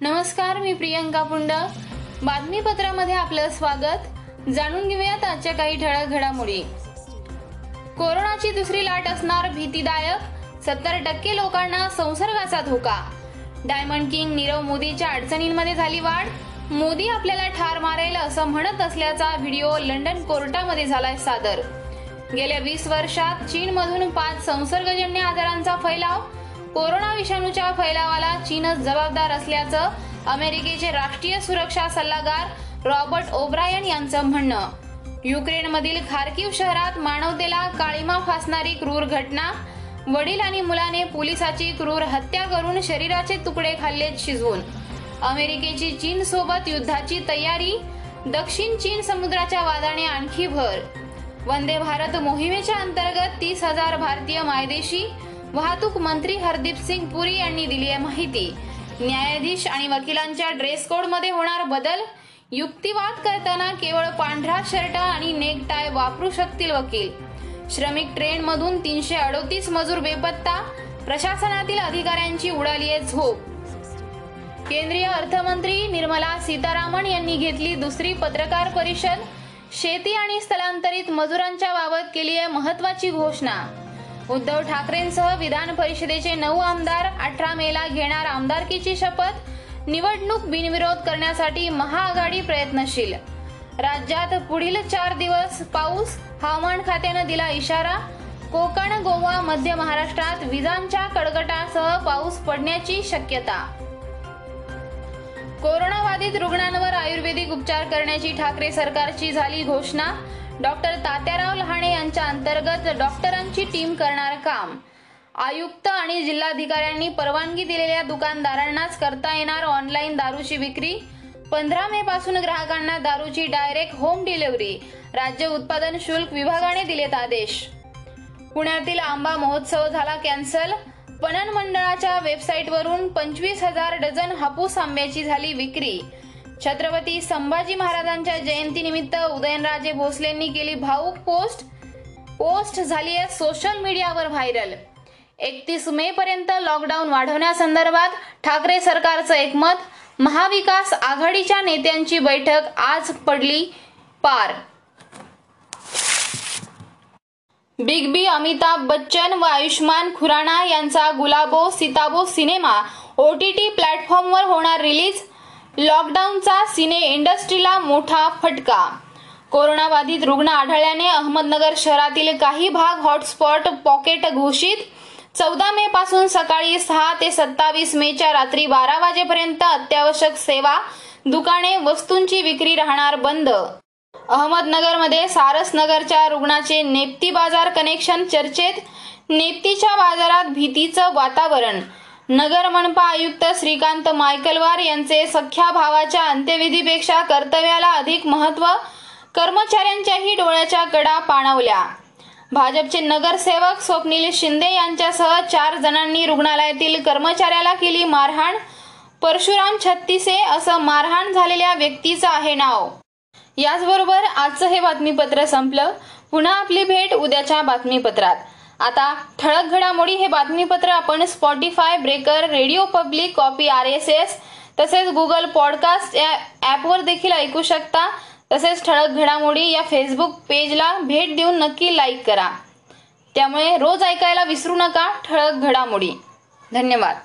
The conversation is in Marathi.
नमस्कार मी प्रियंका पुंड. बातमीपत्रामध्ये आपलं स्वागत. जाणून घेऊयात आजच्या काही ठळक घडामोडी. कोरोनाची दुसरी लाट असणार भीतीदायक. सत्तर टक्के लोकांना संसर्गाचा धोका. डायमंड किंग नीरव मोदीच्या अडचणींमध्ये झाली वाढ. मोदी आपल्याला ठार मारेल असं म्हणत असल्याचा व्हिडिओ लंडन कोर्टामध्ये झालाय सादर. गेल्या वीस वर्षात चीनमधून पाच संसर्गजन्य आजारांचा फैलाव कोरोना विषाणूच्या फैलावाला चीनच जबाबदार असल्याचं अमेरिकेचे राष्ट्रीय सुरक्षा सल्लागार रॉबर्ट ओब्रायन यांचं म्हणणं. युक्रेनमधील खार्किव शहरात मानवतेला काळीमा फासणारी क्रूर घटना वडील आणि मुलाने पोलिसाची क्रूर हत्या करून शरीराचे तुकडे खाल्ले शिजवून. अमेरिकेची चीन सोबत युद्धाची तयारी दक्षिण चीन समुद्राच्या वादाने आणखी भर. वंदे भारत मोहिमेच्या अंतर्गत तीस हजार भारतीय मायदेशी वाहतूक मंत्री हरदीप सिंग पुरी यांनी दिली आहे माहिती. न्यायाधीश आणि वकिलांच्या ड्रेस कोडमध्ये होणार बदल? युक्तिवाद करताना केवळ पांढरा शर्ट आणि नेक टाय वापरू शकतील वकील. श्रमिक ट्रेन मधून तीनशे अडोतीस मजूर बेपत्ता. प्रशासनातील अधिकाऱ्यांची उडाली आहे झोप. केंद्रीय अर्थमंत्री निर्मला सीतारामन यांनी घेतली दुसरी पत्रकार परिषद. शेती आणि स्थलांतरित मजुरांच्या बाबत केली आहे महत्वाची घोषणा. उद्धव ठाकरेंसह विधान परिषदेचे नऊ आमदार अठरा मेला घेणार आमदारकीची शपथ निवडणूक बिनविरोध करण्यासाठी महाआघाडी प्रयत्नशील. राज्यात पुढील चार दिवस पाऊस हवामान खात्यानं दिला इशारा कोकण गोवा मध्य महाराष्ट्रात विजांच्या कडकटासह पाऊस पडण्याची शक्यता. कोरोनाबाधित रुग्णांवर आयुर्वेदिक उपचार करण्याची ठाकरे सरकारची झाली घोषणा डॉक्टर तात्याराव लहाणे यांच्या अंतर्गत डॉक्टरांची टीम करणार काम. आयुक्त आणि जिल्हाधिकाऱ्यांनी परवानगी दिलेल्या दुकानदारांनाच करता येणार ऑनलाईन दारूची विक्री? पंधरा मे पासून ग्राहकांना दारूची डायरेक्ट होम डिलिव्हरी राज्य उत्पादन शुल्क विभागाने दिलेत आदेश. पुण्यातील आंबा महोत्सव झाला कॅन्सल. पणन मंडळाच्या वेबसाईटवरून पंचवीस हजार डझन हापूस आंब्याची झाली विक्री. छत्रपती संभाजी महाराजांच्या जयंतीनिमित्त उदयनराजे भोसलेंनी केली भाऊक पोस्ट. पोस्ट झाली आहे सोशल मीडियावर व्हायरल एकतीस मे पर्यंत लॉकडाऊन वाढवण्यासंदर्भात ठाकरे सरकारचं एकमत. महाविकास आघाडीच्या नेत्यांची बैठक आज पडली पार. बिग बी अमिताभ बच्चन व आयुष्मान खुराणा यांचा Gulabo Sitabo cinema O T T प्लॅटफॉर्मवर होणार रिलीज लॉकडाऊनचा सिने इंडस्ट्रीला मोठा फटका. कोरोनाबाधित रुग्ण आढळल्याने अहमदनगर शहरातील काही भाग हॉटस्पॉट पॉकेट घोषित. चौदा मे पासून सकाळी सहा ते सत्तावीस मेच्या रात्री बारा वाजेपर्यंत अत्यावश्यक सेवा दुकाने वस्तूंची विक्री राहणार बंद. अहमदनगरमध्ये सारसनगरच्या रुग्णाचे नेप्ती बाजार कनेक्शन चर्चेत. नेप्तीच्या बाजारात भीतीचं वातावरण. नगर मनपा आयुक्त श्रीकांत मायकलवार यांचे सख्या भावाच्या अंत्यविधीपेक्षा कर्तव्याला अधिक महत्त्व कर्मचाऱ्यांच्याही डोळ्याच्या कडा पाणवल्या. भाजपचे नगरसेवक स्वप्नील शिंदे यांच्यासह चार जणांनी रुग्णालयातील कर्मचाऱ्याला केली मारहाण. परशुराम छत्तीसे असं मारहाण झालेल्या व्यक्तीचं आहे नाव. याचबरोबर आजचं हे बातमीपत्र संपलं. पुन्हा आपली भेट उद्याच्या बातमीपत्रात. आता ठळक घडामोडी हे बातमीपत्र आपण Spotify Breaker radio public copy R S S तसेच गुगल पॉडकास्ट या ॲपवर देखील ऐकू शकता. तसेच ठळक घडामोडी या फेसबुक पेजला भेट देऊन नक्की लाईक करा. त्यामुळे रोज ऐकायला विसरू नका ठळक घडामोडी. धन्यवाद.